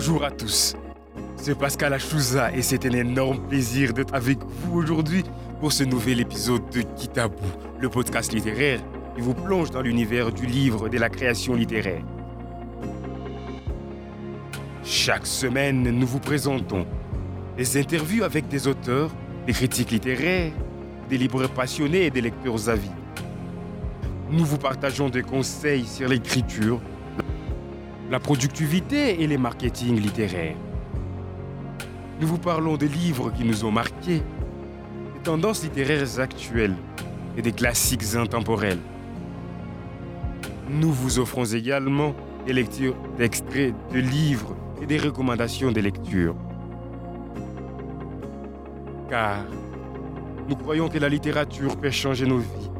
Bonjour à tous. C'est Pascal Achouza et c'est un énorme plaisir d'être avec vous aujourd'hui pour ce nouvel épisode de Kitabou, le podcast littéraire qui vous plonge dans l'univers du livre de la création littéraire. Chaque semaine, nous vous présentons des interviews avec des auteurs, des critiques littéraires, des libraires passionnés et des lecteurs avis. Nous vous partageons des conseils sur l'écriture, la productivité et les marketing littéraires. Nous vous parlons des livres qui nous ont marqués, des tendances littéraires actuelles et des classiques intemporels. Nous vous offrons également des lectures d'extraits de livres et des recommandations de lecture. Car nous croyons que la littérature peut changer nos vies,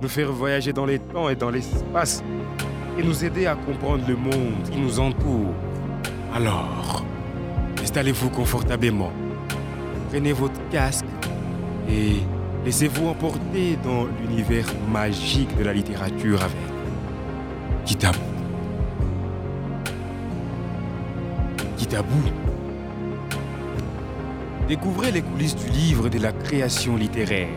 nous faire voyager dans les temps et dans l'espace et nous aider à comprendre le monde qui nous entoure. Alors, installez-vous confortablement, prenez votre casque et laissez-vous emporter dans l'univers magique de la littérature avec Kitabou. Kitabou. Découvrez les coulisses du livre de la création littéraire.